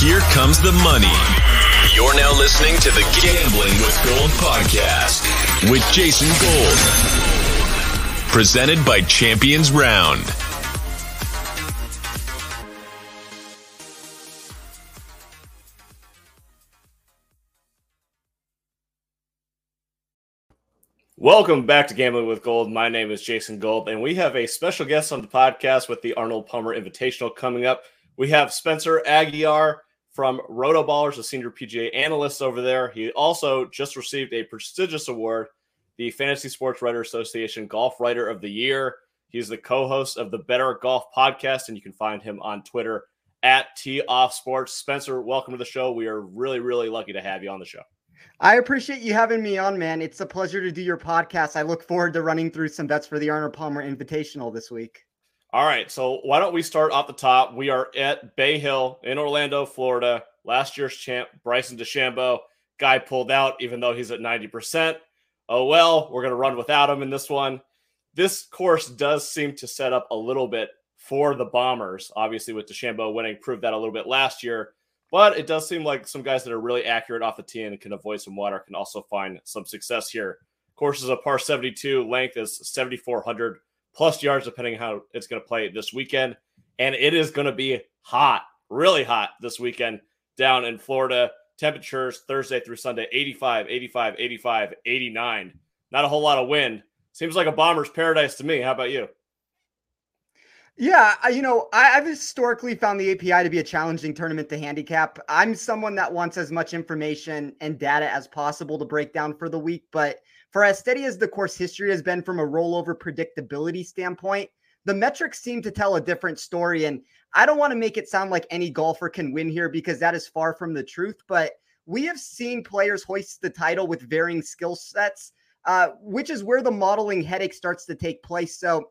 Here comes the money. You're now listening to the Gambling with Gold podcast with Jason Gold. Presented by Champions Round. Welcome back to Gambling with Gold. My name is Jason Gold, and we have a special guest on the podcast with the Arnold Palmer Invitational coming up. We have Spencer Aguiar from Roto Ballers, a senior PGA analyst over there. He also just received a prestigious award, the Fantasy Sports Writer Association Golf Writer of the Year. He's the co-host of the Better Golf podcast, and you can find him on Twitter at T Off Sports. Spencer, welcome to the show. We are really, really lucky to have you on the show. I appreciate you having me on, man. It's a pleasure to do your podcast. I look forward to running through some bets for the Arnold Palmer Invitational this week. All right. So why don't we start off the top? We are at Bay Hill in Orlando, Florida. Last year's champ, Bryson DeChambeau, guy pulled out, even though he's at 90%. Oh, well, we're going to run without him in this one. This course does seem to set up a little bit for the Bombers. Obviously, with DeChambeau winning, proved that a little bit last year. But it does seem like some guys that are really accurate off the tee and can avoid some water can also find some success here. Course is a par 72, length is 7,400 plus yards, depending how it's going to play this weekend. And it is going to be hot, really hot this weekend down in Florida. Temperatures Thursday through Sunday 85, 85, 85, 89. Not a whole lot of wind. Seems like a bomber's paradise to me. How about you? Yeah, you know, I, have historically found the API to be a challenging tournament to handicap. I'm someone that wants as much information and data as possible to break down for the week. But for as steady as the course history has been from a rollover predictability standpoint, the metrics seem to tell a different story. And I don't want to make it sound like any golfer can win here because that is far from the truth. But we have seen players hoist the title with varying skill sets, uh, which is where the modeling headache starts to take place. So,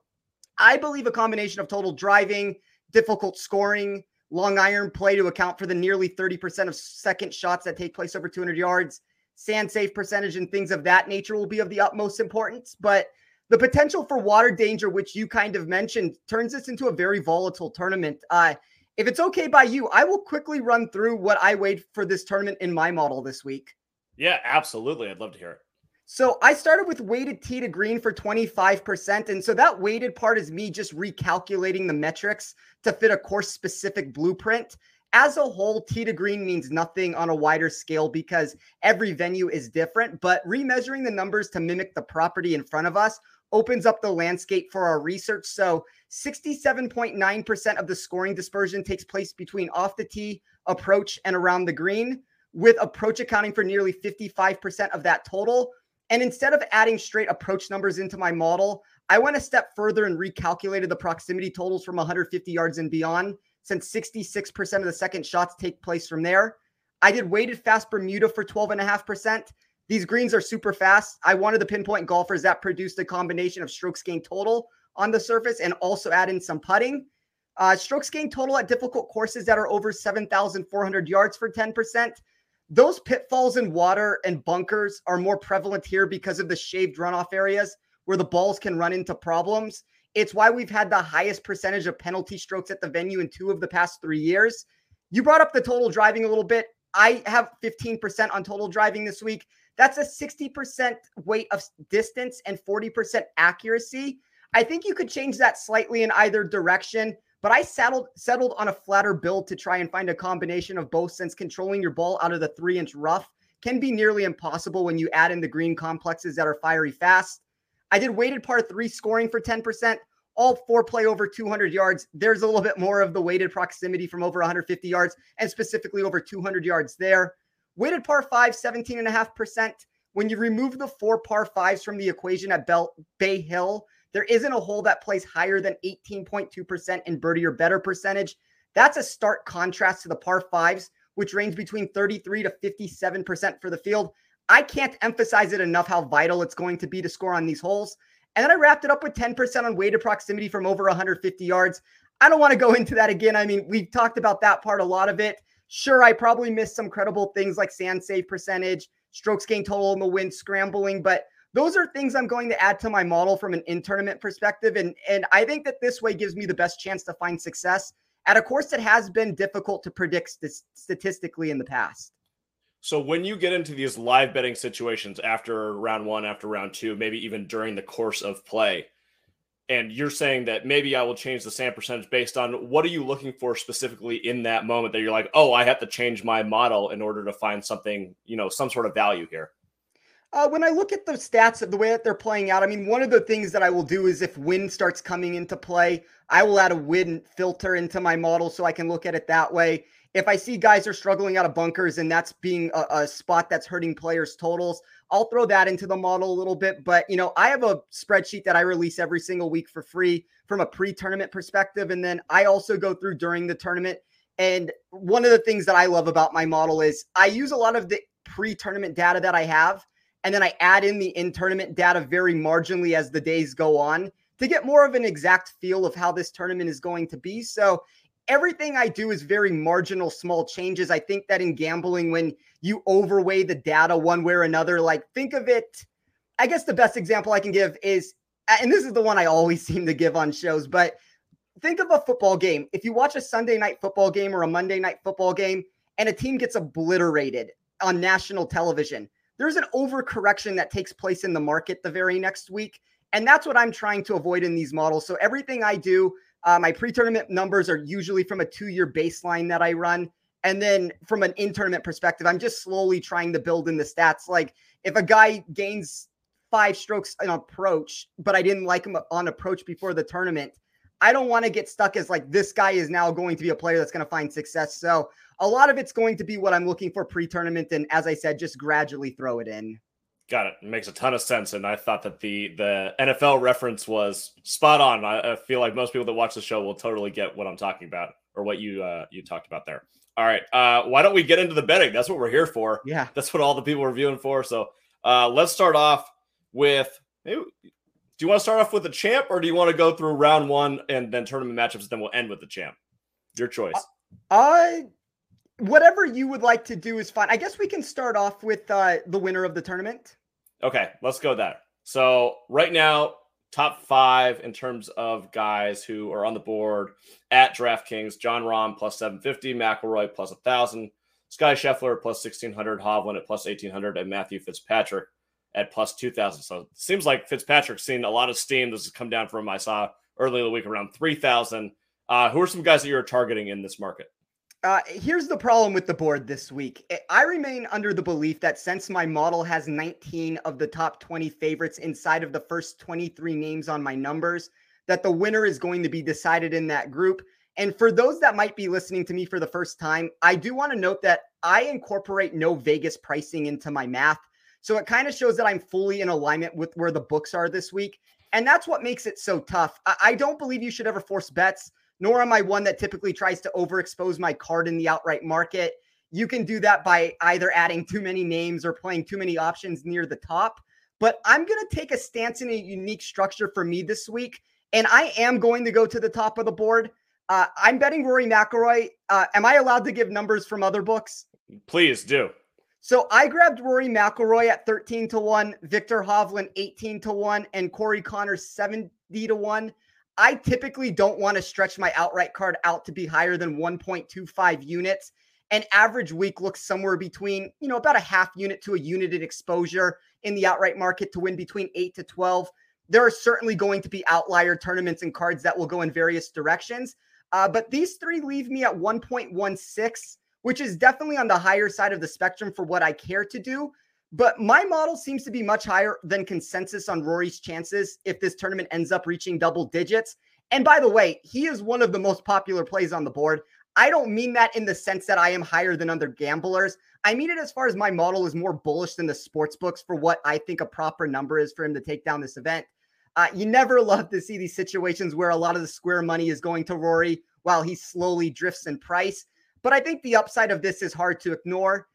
I believe a combination of total driving, difficult scoring, long iron play to account for the nearly 30% of second shots that take place over 200 yards, sand safe percentage, and things of that nature will be of the utmost importance. But the potential for water danger, which you kind of mentioned, turns this into a very volatile tournament. Uh, if it's okay by you, I will quickly run through what I weighed for this tournament in my model this week. Yeah, absolutely. I'd love to hear it. So I started with weighted tee to green for 25%. And so that weighted part is me just recalculating the metrics to fit a course specific blueprint. As a whole, tee to green means nothing on a wider scale because every venue is different. But remeasuring the numbers to mimic the property in front of us opens up the landscape for our research. So 67.9% of the scoring dispersion takes place between off the tee, approach, and around the green, with approach accounting for nearly 55% of that total and instead of adding straight approach numbers into my model, I went a step further and recalculated the proximity totals from 150 yards and beyond, since 66% of the second shots take place from there. I did weighted fast Bermuda for 12.5%. These greens are super fast. I wanted to pinpoint golfers that produced a combination of strokes gained total on the surface and also add in some putting. Uh, strokes gained total at difficult courses that are over 7,400 yards for 10% those pitfalls in water and bunkers are more prevalent here because of the shaved runoff areas where the balls can run into problems. It's why we've had the highest percentage of penalty strokes at the venue in two of the past three years. You brought up the total driving a little bit. I have 15% on total driving this week. That's a 60% weight of distance and 40% accuracy. I think you could change that slightly in either direction. But I settled settled on a flatter build to try and find a combination of both since controlling your ball out of the three inch rough can be nearly impossible when you add in the green complexes that are fiery fast. I did weighted par three scoring for 10%. All four play over 200 yards. There's a little bit more of the weighted proximity from over 150 yards and specifically over 200 yards there. Weighted par five, 17.5%. When you remove the four par fives from the equation at Bell, Bay Hill, there isn't a hole that plays higher than 18.2% in birdie or better percentage. That's a stark contrast to the par fives, which range between 33 to 57% for the field. I can't emphasize it enough how vital it's going to be to score on these holes. And then I wrapped it up with 10% on weighted proximity from over 150 yards. I don't want to go into that again. I mean, we've talked about that part, a lot of it. Sure, I probably missed some credible things like sand save percentage, strokes gain total in the wind, scrambling, but those are things I'm going to add to my model from an in tournament perspective. And, and I think that this way gives me the best chance to find success at a course that has been difficult to predict st- statistically in the past. So when you get into these live betting situations after round one, after round two, maybe even during the course of play, and you're saying that maybe I will change the sand percentage based on what are you looking for specifically in that moment that you're like, oh, I have to change my model in order to find something, you know, some sort of value here. Uh, when I look at the stats of the way that they're playing out, I mean, one of the things that I will do is if win starts coming into play, I will add a win filter into my model so I can look at it that way. If I see guys are struggling out of bunkers and that's being a, a spot that's hurting players' totals, I'll throw that into the model a little bit. But, you know, I have a spreadsheet that I release every single week for free from a pre tournament perspective. And then I also go through during the tournament. And one of the things that I love about my model is I use a lot of the pre tournament data that I have and then I add in the in tournament data very marginally as the days go on to get more of an exact feel of how this tournament is going to be. So everything I do is very marginal, small changes. I think that in gambling, when you overweigh the data one way or another, like think of it. I guess the best example I can give is, and this is the one I always seem to give on shows, but think of a football game. If you watch a Sunday night football game or a Monday night football game and a team gets obliterated on national television, there's an overcorrection that takes place in the market the very next week. And that's what I'm trying to avoid in these models. So everything I do, uh, my pre-tournament numbers are usually from a two-year baseline that I run. And then from an in-tournament perspective, I'm just slowly trying to build in the stats. Like if a guy gains five strokes on approach, but I didn't like him on approach before the tournament, I don't want to get stuck as like this guy is now going to be a player that's going to find success. So a lot of it's going to be what I'm looking for pre-tournament, and as I said, just gradually throw it in. Got it. it makes a ton of sense, and I thought that the the NFL reference was spot on. I, I, feel like most people that watch the show will totally get what I'm talking about or what you uh, you talked about there. All right, uh, why don't we get into the betting? That's what we're here for. Yeah, that's what all the people are viewing for. So uh, let's start off with. Maybe, do you want to start off with the champ, or do you want to go through round one and then tournament matchups? And then we'll end with the champ. Your choice. I whatever you would like to do is fine. I guess we can start off with uh, the winner of the tournament. Okay, let's go there. So right now, top five in terms of guys who are on the board at DraftKings: Jon Rahm plus seven fifty, McIlroy plus thousand, Sky Scheffler plus sixteen hundred, Hovland at plus eighteen hundred, and Matthew Fitzpatrick at plus two thousand. So it seems like Fitzpatrick's seen a lot of steam. This has come down from I saw early in the week around three thousand. Uh, who are some guys that you're targeting in this market? Uh, here's the problem with the board this week. I remain under the belief that since my model has 19 of the top 20 favorites inside of the first 23 names on my numbers, that the winner is going to be decided in that group. And for those that might be listening to me for the first time, I do want to note that I incorporate no Vegas pricing into my math. So it kind of shows that I'm fully in alignment with where the books are this week. And that's what makes it so tough. I don't believe you should ever force bets nor am I one that typically tries to overexpose my card in the outright market. You can do that by either adding too many names or playing too many options near the top. But I'm going to take a stance in a unique structure for me this week. And I am going to go to the top of the board. Uh, I'm betting Rory McIlroy. Uh, am I allowed to give numbers from other books? Please do. So I grabbed Rory McIlroy at 13 to 1, Viktor Hovland 18 to 1, and Corey Conners 70 to 1. I typically don't want to stretch my outright card out to be higher than 1.25 units. An average week looks somewhere between, you know, about a half unit to a united exposure in the outright market to win between 8 to 12. There are certainly going to be outlier tournaments and cards that will go in various directions. Uh, but these three leave me at 1.16, which is definitely on the higher side of the spectrum for what I care to do. But my model seems to be much higher than consensus on Rory's chances if this tournament ends up reaching double digits. And by the way, he is one of the most popular plays on the board. I don't mean that in the sense that I am higher than other gamblers. I mean it as far as my model is more bullish than the sports books for what I think a proper number is for him to take down this event. Uh, you never love to see these situations where a lot of the square money is going to Rory while he slowly drifts in price. But I think the upside of this is hard to ignore.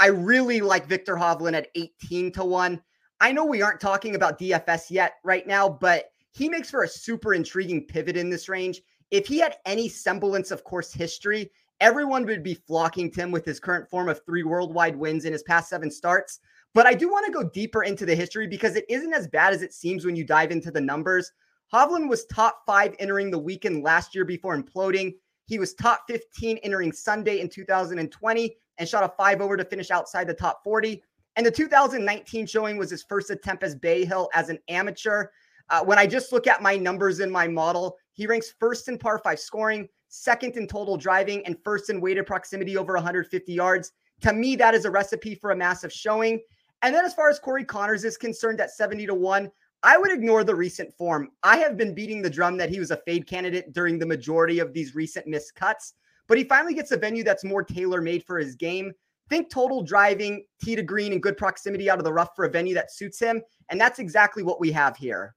I really like Viktor Hovland at 18 to 1. I know we aren't talking about DFS yet right now, but he makes for a super intriguing pivot in this range. If he had any semblance of course history, everyone would be flocking to him with his current form of three worldwide wins in his past seven starts. But I do want to go deeper into the history because it isn't as bad as it seems when you dive into the numbers. Hovland was top five entering the weekend last year before imploding. He was top 15 entering Sunday in 2020 and shot a five over to finish outside the top 40. And the 2019 showing was his first attempt as Bay Hill as an amateur. Uh, when I just look at my numbers in my model, he ranks first in par five scoring, second in total driving, and first in weighted proximity over 150 yards. To me, that is a recipe for a massive showing. And then as far as Corey Conners is concerned at 70 to 1, I would ignore the recent form. I have been beating the drum that he was a fade candidate during the majority of these recent missed cuts, but he finally gets a venue that's more tailor made for his game. Think total driving, tee to green, and good proximity out of the rough for a venue that suits him. And that's exactly what we have here.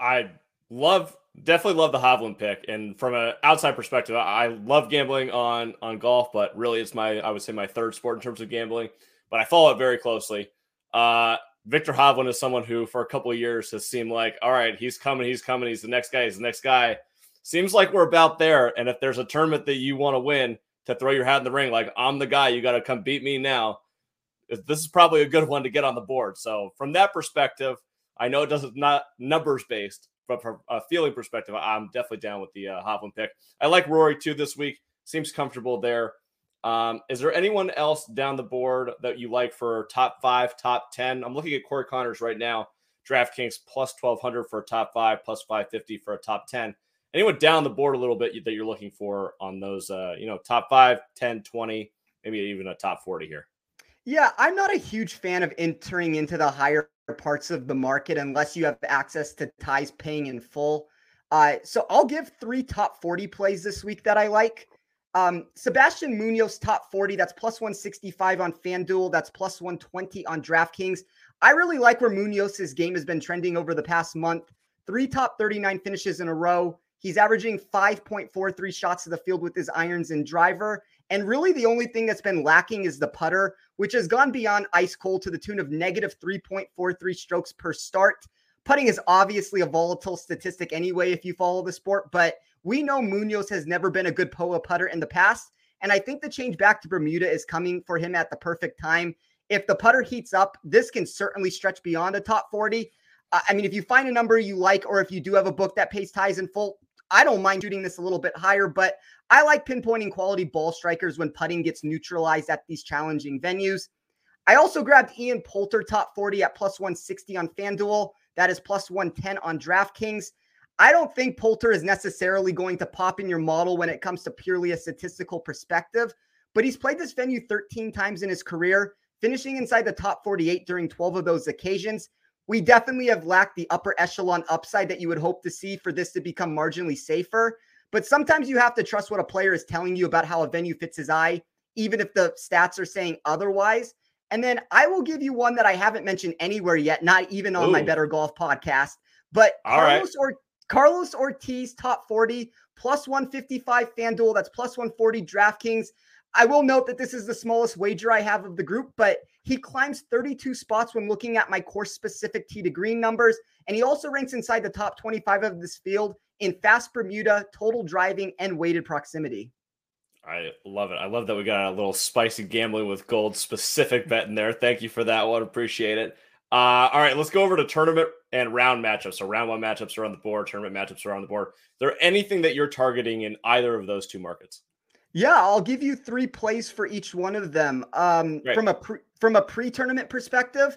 I love definitely love the Hovland pick. And from an outside perspective, I love gambling on on golf, but really it's my I would say my third sport in terms of gambling. But I follow it very closely. Uh, Viktor Hovland is someone who, for a couple of years, has seemed like, all right, he's coming, he's coming, he's the next guy, he's the next guy. Seems like we're about there. And if there's a tournament that you want to win to throw your hat in the ring, like I'm the guy, you got to come beat me now. This is probably a good one to get on the board. So from that perspective, I know it doesn't not numbers based, but from a feeling perspective, I'm definitely down with the uh, Hovland pick. I like Rory too this week. Seems comfortable there. Um, is there anyone else down the board that you like for top five, top 10? I'm looking at Corey Conners right now. DraftKings plus 1200 for a top five, plus 550 for a top 10. Anyone down the board a little bit that you're looking for on those, uh, you know, top five, 10, 20, maybe even a top 40 here? Yeah, I'm not a huge fan of entering into the higher parts of the market unless you have access to ties paying in full. Uh, so I'll give three top 40 plays this week that I like. Um, Sebastian Munoz top 40, that's plus 165 on FanDuel, that's plus 120 on DraftKings. I really like where Munoz's game has been trending over the past month. Three top 39 finishes in a row. He's averaging 5.43 shots to the field with his irons and driver. And really, the only thing that's been lacking is the putter, which has gone beyond ice cold to the tune of negative 3.43 strokes per start. Putting is obviously a volatile statistic anyway, if you follow the sport, but we know Munoz has never been a good POA putter in the past. And I think the change back to Bermuda is coming for him at the perfect time. If the putter heats up, this can certainly stretch beyond a top 40. Uh, I mean, if you find a number you like, or if you do have a book that pays ties in full, I don't mind shooting this a little bit higher, but I like pinpointing quality ball strikers when putting gets neutralized at these challenging venues. I also grabbed Ian Poulter top 40 at plus 160 on FanDuel. That is plus 110 on DraftKings. I don't think Poulter is necessarily going to pop in your model when it comes to purely a statistical perspective, but he's played this venue 13 times in his career, finishing inside the top 48 during 12 of those occasions. We definitely have lacked the upper echelon upside that you would hope to see for this to become marginally safer. But sometimes you have to trust what a player is telling you about how a venue fits his eye, even if the stats are saying otherwise. And then I will give you one that I haven't mentioned anywhere yet, not even on Ooh. my Better Golf podcast. But All Carlos right. or Carlos Ortiz, top 40, plus 155 FanDuel. That's plus 140 DraftKings. I will note that this is the smallest wager I have of the group, but he climbs 32 spots when looking at my course specific tee to green numbers. And he also ranks inside the top 25 of this field in fast Bermuda, total driving, and weighted proximity. I love it. I love that we got a little spicy gambling with gold specific bet in there. Thank you for that one. Appreciate it. Uh, all right, let's go over to tournament and round matchups. So round one matchups are on the board, tournament matchups are on the board. Is there anything that you're targeting in either of those two markets? Yeah, I'll give you three plays for each one of them. Um, from a pre, from a pre-tournament perspective,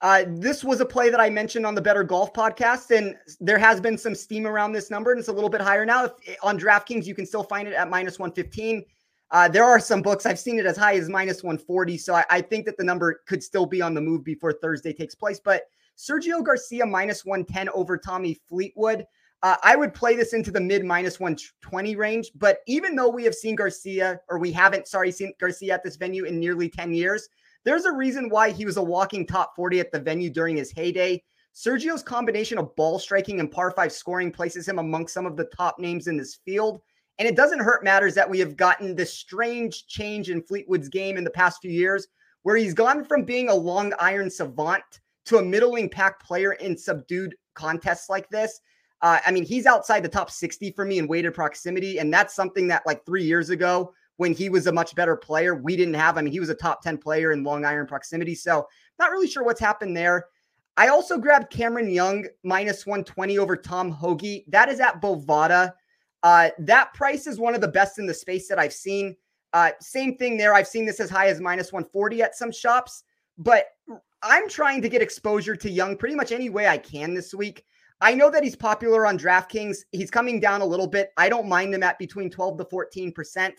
uh, this was a play that I mentioned on the Better Golf podcast, and there has been some steam around this number, and it's a little bit higher now. If, on DraftKings, you can still find it at minus 115. Uh, there are some books I've seen it as high as minus 140. So I, I, think that the number could still be on the move before Thursday takes place. But Sergio Garcia minus 110 over Tommy Fleetwood. Uh, I would play this into the mid minus 120 range. But even though we have seen Garcia, or we haven't, sorry, seen Garcia at this venue in nearly 10 years, there's a reason why he was a walking top 40 at the venue during his heyday. Sergio's combination of ball striking and par five scoring places him amongst some of the top names in this field. And it doesn't hurt matters that we have gotten this strange change in Fleetwood's game in the past few years, where he's gone from being a long iron savant to a middling pack player in subdued contests like this. Uh, I mean, he's outside the top 60 for me in weighted proximity. And that's something that, like three years ago, when he was a much better player, we didn't have. I mean, he was a top 10 player in long iron proximity. So, not really sure what's happened there. I also grabbed Cameron Young minus 120 over Tom Hoge. That is at Bovada. Uh, that price is one of the best in the space that I've seen. Uh, same thing there. I've seen this as high as minus 140 at some shops, but I'm trying to get exposure to Young pretty much any way I can this week. I know that he's popular on DraftKings. He's coming down a little bit. I don't mind him at between 12 to 14%.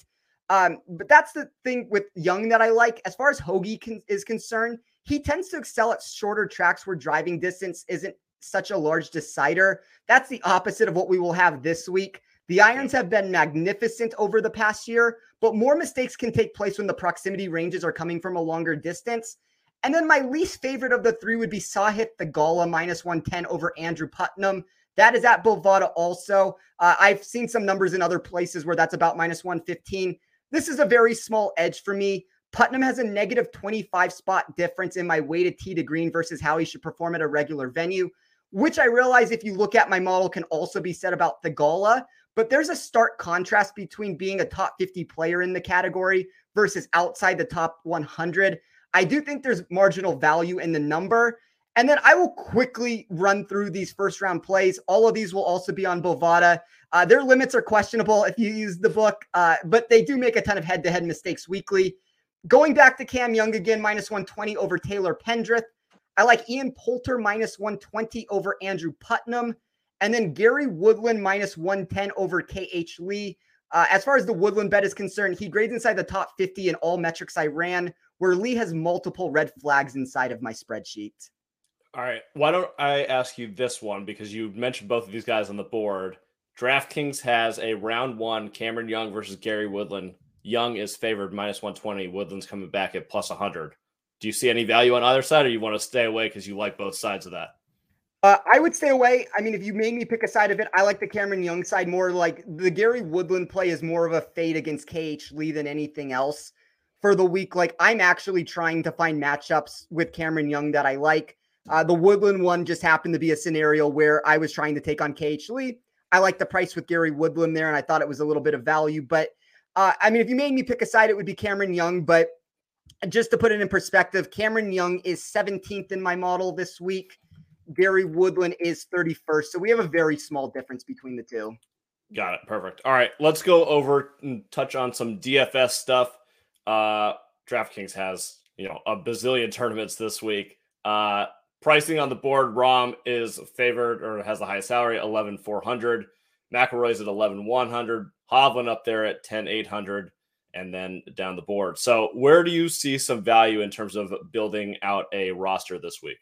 Um, but that's the thing with Young that I like. As far as con- is concerned, he tends to excel at shorter tracks where driving distance isn't such a large decider. That's the opposite of what we will have this week. The irons have been magnificent over the past year, but more mistakes can take place when the proximity ranges are coming from a longer distance. And then my least favorite of the three would be Sahith Theegala minus 110 over Andrew Putnam. That is at Bovada also. Uh, I've seen some numbers in other places where that's about minus 115. This is a very small edge for me. Putnam has a negative 25 spot difference in my weighted tee to green versus how he should perform at a regular venue, which I realize if you look at my model can also be said about Theegala. But there's a stark contrast between being a top 50 player in the category versus outside the top 100. I do think there's marginal value in the number. And then I will quickly run through these first round plays. All of these will also be on Bovada. Uh, their limits are questionable if you use the book, uh, but they do make a ton of head to head mistakes weekly. Going back to Cam Young again, minus 120 over Taylor Pendrith. I like Ian Poulter minus 120 over Andrew Putnam. And then Gary Woodland minus 110 over KH Lee. Uh, as far as the Woodland bet is concerned, he grades inside the top 50 in all metrics I ran, where Lee has multiple red flags inside of my spreadsheet. All right. Why don't I ask you this one? Because you mentioned both of these guys on the board. DraftKings has a round one Cameron Young versus Gary Woodland. Young is favored minus 120. Woodland's coming back at plus 100. Do you see any value on either side, or you want to stay away because you like both sides of that? Uh, I would stay away. I mean, if you made me pick a side of it, I like the Cameron Young side more. Like the Gary Woodland play is more of a fade against KH Lee than anything else for the week. Like I'm actually trying to find matchups with Cameron Young that I like. Uh, the Woodland one just happened to be a scenario where I was trying to take on KH Lee. I like the price with Gary Woodland there, and I thought it was a little bit of value. But uh, I mean, if you made me pick a side, it would be Cameron Young. But just to put it in perspective, Cameron Young is 17th in my model this week. Gary Woodland is 31st. So we have a very small difference between the two. Got it. Perfect. All right. Let's go over and touch on some DFS stuff. Uh, DraftKings has, you know, a bazillion tournaments this week. Uh, Pricing on the board, Rahm is favored or has the highest salary, 11,400. McIlroy's at 11,100. Hovland up there at 10,800 and then down the board. So, where do you see some value in terms of building out a roster this week?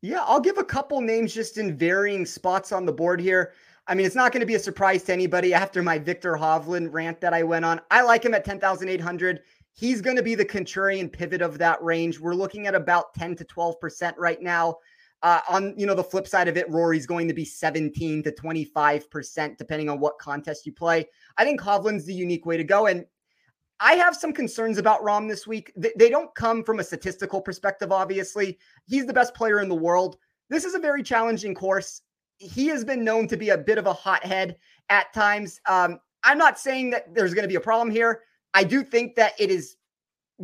Yeah, I'll give a couple names just in varying spots on the board here. I mean, it's not going to be a surprise to anybody after my Viktor Hovland rant that I went on. I like him at 10,800. He's going to be the contrarian pivot of that range. We're looking at about 10 to 12% right now. Uh, on you know the flip side of it, Rory's going to be 17 to 25%, depending on what contest you play. I think Hovland's the unique way to go. And I have some concerns about Rahm this week. They, don't come from a statistical perspective, obviously. He's the best player in the world. This is a very challenging course. He has been known to be a bit of a hothead at times. Um, I'm not saying that there's going to be a problem here. I do think that it is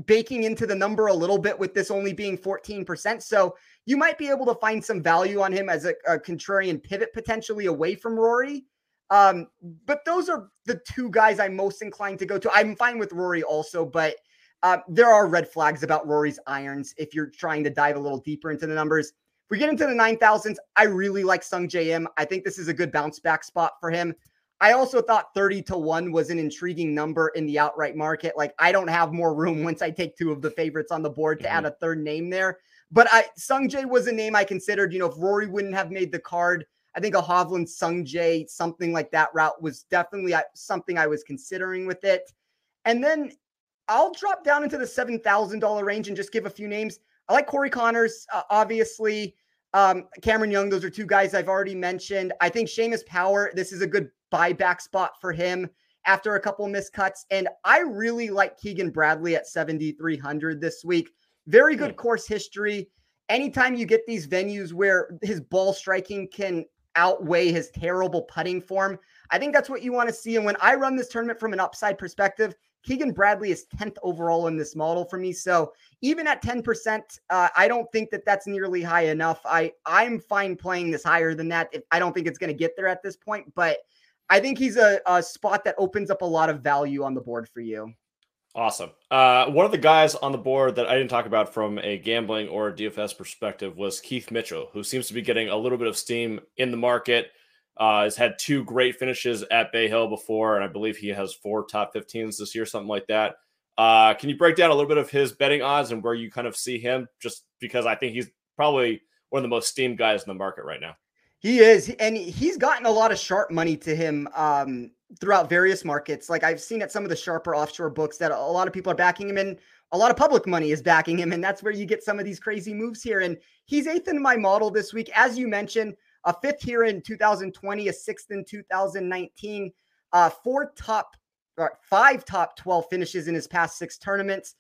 baking into the number a little bit with this only being 14%. So you might be able to find some value on him as a, a contrarian pivot potentially away from Rory. Um, but those are the two guys I'm most inclined to go to. I'm fine with Rory also, but uh, there are red flags about Rory's irons if you're trying to dive a little deeper into the numbers. If we get into the 9,000s, I really like Sungjae Im. I think this is a good bounce back spot for him. I also thought 30 to 1 was an intriguing number in the outright market. Like, I don't have more room once I take two of the favorites on the board to mm-hmm. add a third name there. But I Sungjae was a name I considered. You know, if Rory wouldn't have made the card, I think a Hovland Sungjae, something like that route was definitely uh, something I was considering with it. And then I'll drop down into the $7,000 range and just give a few names. I like Corey Conners, uh, obviously. Um, Cameron Young, those are two guys I've already mentioned. I think Seamus Power, this is a good buyback spot for him after a couple miscuts. And I really like Keegan Bradley at 7,300 this week. Very good course history. Anytime you get these venues where his ball striking can outweigh his terrible putting form, I think that's what you want to see. And when I run this tournament from an upside perspective, Keegan Bradley is 10th overall in this model for me. So even at 10%, uh, I don't think that that's nearly high enough. I I'm fine playing this higher than that. I don't think it's going to get there at this point, but I think he's a, a spot that opens up a lot of value on the board for you. Awesome. Uh, one of the guys on the board that I didn't talk about from a gambling or DFS perspective was Keith Mitchell, who seems to be getting a little bit of steam in the market. Uh, has had two great finishes at Bay Hill before, and I believe he has four top 15s this year, something like that. Uh, can you break down a little bit of his betting odds and where you kind of see him? Just because I think he's probably one of the most steamed guys in the market right now. He is, and he's gotten a lot of sharp money to him um, throughout various markets. Like I've seen at some of the sharper offshore books that a lot of people are backing him, and a lot of public money is backing him, and that's where you get some of these crazy moves here. And he's eighth in my model this week, as you mentioned, a fifth here in 2020, a sixth in 2019, uh, four top, or five top 12 finishes in his past six tournaments.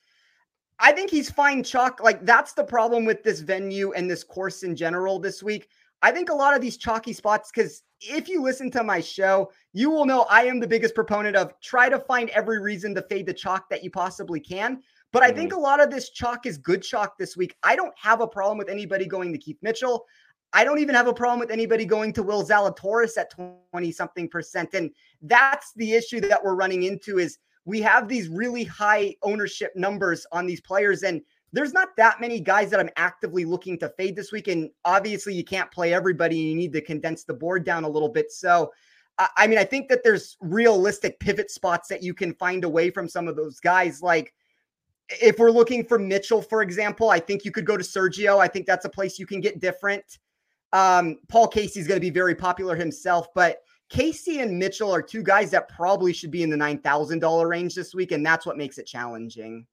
I think he's fine chalk. Like that's the problem with this venue and this course in general this week. I think a lot of these chalky spots, because if you listen to my show, you will know I am the biggest proponent of try to find every reason to fade the chalk that you possibly can. But I think mm-hmm. a lot of this chalk is good chalk this week. I don't have a problem with anybody going to Keith Mitchell. I don't even have a problem with anybody going to Will Zalatoris at 20 something percent. And that's the issue that we're running into is we have these really high ownership numbers on these players and there's not that many guys that I'm actively looking to fade this week. And obviously, you can't play everybody. You need to condense the board down a little bit. So, I mean, I think that there's realistic pivot spots that you can find away from some of those guys. Like, if we're looking for Mitchell, for example, I think you could go to Sergio. I think that's a place you can get different. Um, Paul Casey's going to be very popular himself, but Casey and Mitchell are two guys that probably should be in the $9,000 range this week. And that's what makes it challenging.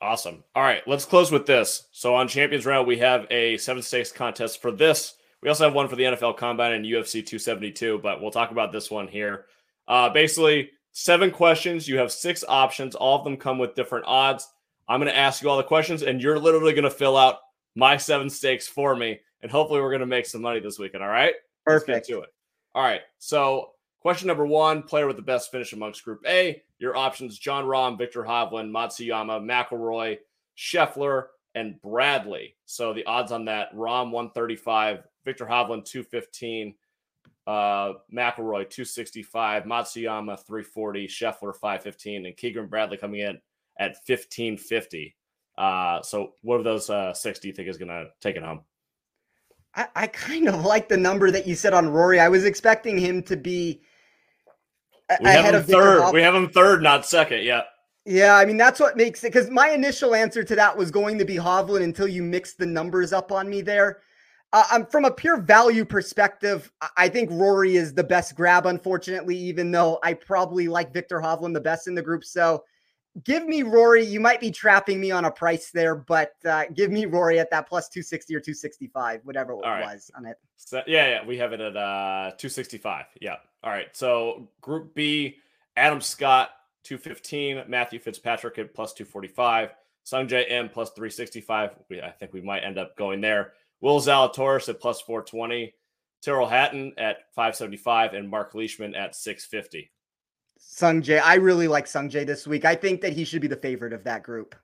Awesome. All right, let's close with this. So on Champions Round, we have a seven stakes contest for this. We also have one for the NFL Combine and UFC 272, but we'll talk about this one here. Uh, basically, seven questions. You have six options. All of them come with different odds. I'm going to ask you all the questions, and you're literally going to fill out my seven stakes for me, and hopefully, we're going to make some money this weekend. All right? Perfect. Let's get to it. All right. So Question number one player with the best finish amongst Group A. Your options Jon Rahm, Viktor Hovland, Matsuyama, McIlroy, Scheffler, and Bradley. So the odds on that Rahm 135, Viktor Hovland 215, uh, McIlroy 265, Matsuyama 340, Scheffler 515, and Keegan Bradley coming in at 1550. Uh, so what of those uh, six do you think is going to take it home? I, I kind of like the number that you said on Rory. I was expecting him to be we have him third. We have him third, not second. Yeah. Yeah, I mean that's what makes it because my initial answer to that was going to be Hovland until you mixed the numbers up on me there. Uh, from a pure value perspective, I think Rory is the best grab. Unfortunately, even though I probably like Viktor Hovland the best in the group, so give me Rory. You might be trapping me on a price there, but uh, give me Rory at that plus 260 or 265, whatever it right. was on it. So, yeah, yeah, we have it at uh, 265. Yeah. All right. So Group B, Adam Scott, 215, Matthew Fitzpatrick at plus 245, Sungjae Im plus 365. We, I think we might end up going there. Will Zalatoris at plus 420, Tyrrell Hatton at 575, and Mark Leishman at 650. Sungjae. I really like Sungjae this week. I think that he should be the favorite of that group.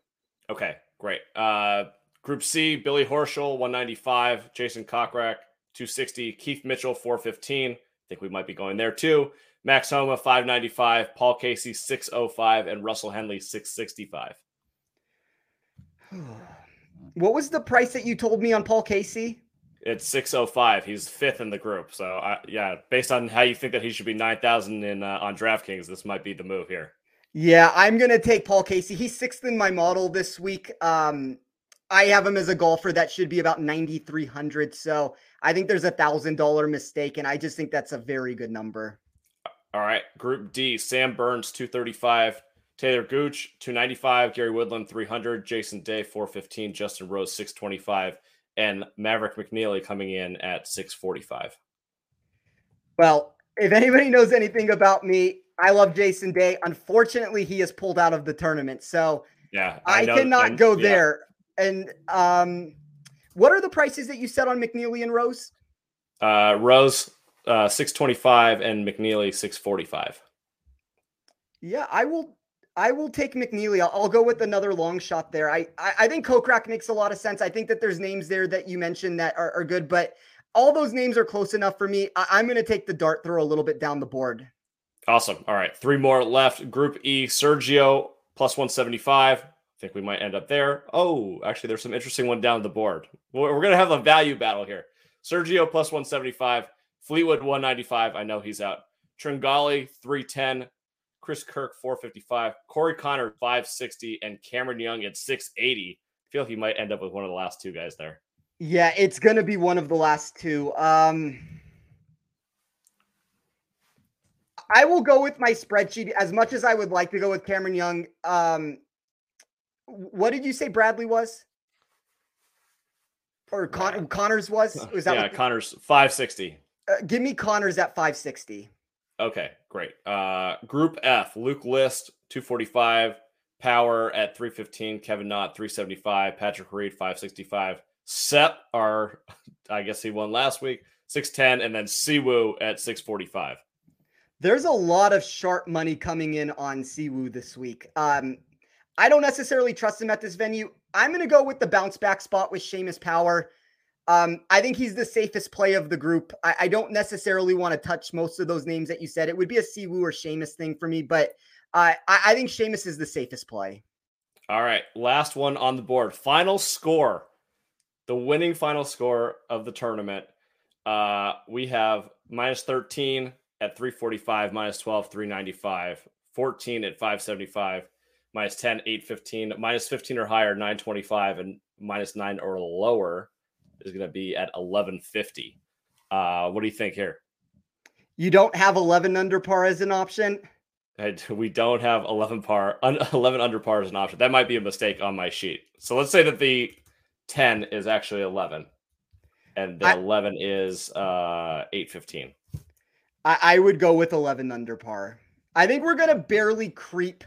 Okay, great. Uh, group C, Billy Horschel, 195, Jason Kokrak, 260, Keith Mitchell, 415. I think we might be going there too. Max Homa, 595, Paul Casey, 605, and Russell Henley, 665. what was the price that you told me on Paul Casey? It's 605. He's fifth in the group. So, I, yeah, based on how you think that he should be 9,000 in uh, on DraftKings, this might be the move here. Yeah, I'm going to take Paul Casey. He's sixth in my model this week. Um, I have him as a golfer that should be about 9,300. So I think there's a thousand dollar mistake, and I just think that's a very good number. All right, Group D: Sam Burns 235, Talor Gooch 295, Gary Woodland 300, Jason Day 415, Justin Rose 625 and Maverick McNealy coming in at 645. Well, if anybody knows anything about me, I love Jason Day. Unfortunately, he is pulled out of the tournament. So yeah, I, I cannot and, go yeah. there. And um, what are the prices that you set on McNealy and Rose? Uh, Rose uh, 625 and McNeely 645. Yeah, I will I will take McNealy. I'll, I'll, go with another long shot there. I, I, I think Kokrak makes a lot of sense. I think that there's names there that you mentioned that are, are good, but all those names are close enough for me. I, am going to take the dart throw a little bit down the board. Awesome. All right. Three more left. Group E, Sergio plus 175. I think we might end up there. Oh, actually, there's some interesting one down the board. We're going to have a value battle here. Sergio plus 175. Fleetwood 195. I know he's out. Tringali 310. Chris Kirk 455. Corey Connor 560. And Cameron Young at 680. I feel like he might end up with one of the last two guys there. Yeah, it's going to be one of the last two. Um, I will go with my spreadsheet as much as I would like to go with Cameron Young. Um, what did you say Bradley was? Or Con- Conners was? Was that yeah, Conners 560. Uh, give me Conners at 560. Okay, great. Uh, group F, Luke List 245, Power at 315, Kevin Knott 375, Patrick Reed 565, Sepp, our I guess he won last week, 610, and then Siwoo at 645. There's a lot of sharp money coming in on Siwoo this week. Um, I don't necessarily trust him at this venue. I'm going to go with the bounce back spot with Seamus Power. Um, I think he's the safest play of the group. I, I don't necessarily want to touch most of those names that you said. It would be a Siwoo or Seamus thing for me, but uh, I, I think Seamus is the safest play. All right, last one on the board. Final score, the winning final score of the tournament. Uh, we have minus 13 at 345, minus 12, 395, 14 at 575, minus 10, 815, minus 15 or higher, 925, and minus 9 or lower is going to be at 1150. Uh, what do you think here? You don't have 11 under par as an option? we don't have 11 par 11 under par as an option. That might be a mistake on my sheet. So let's say that the 10 is actually 11 and the I, 11 is uh 815. I, I would go with 11 under par. I think we're going to barely creep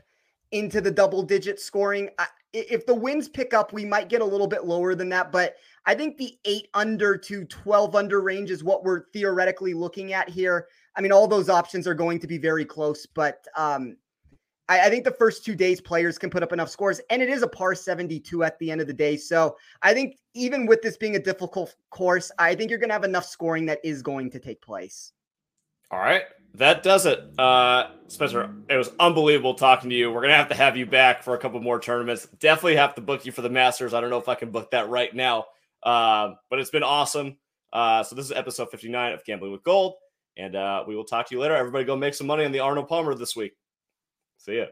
into the double digit scoring. I, if the wins pick up, we might get a little bit lower than that, but I think the eight under to 12 under range is what we're theoretically looking at here. I mean, all those options are going to be very close, but um, I, I, think the first two days players can put up enough scores, and it is a par 72 at the end of the day. So I think even with this being a difficult course, I think you're going to have enough scoring that is going to take place. All right. That does it. Uh, Spencer, it was unbelievable talking to you. We're going to have to have you back for a couple more tournaments. Definitely have to book you for the Masters. I don't know if I can book that right now, uh, but it's been awesome. Uh, so this is episode 59 of Gambling with Gold, and uh, we will talk to you later. Everybody go make some money on the Arnold Palmer this week. See ya.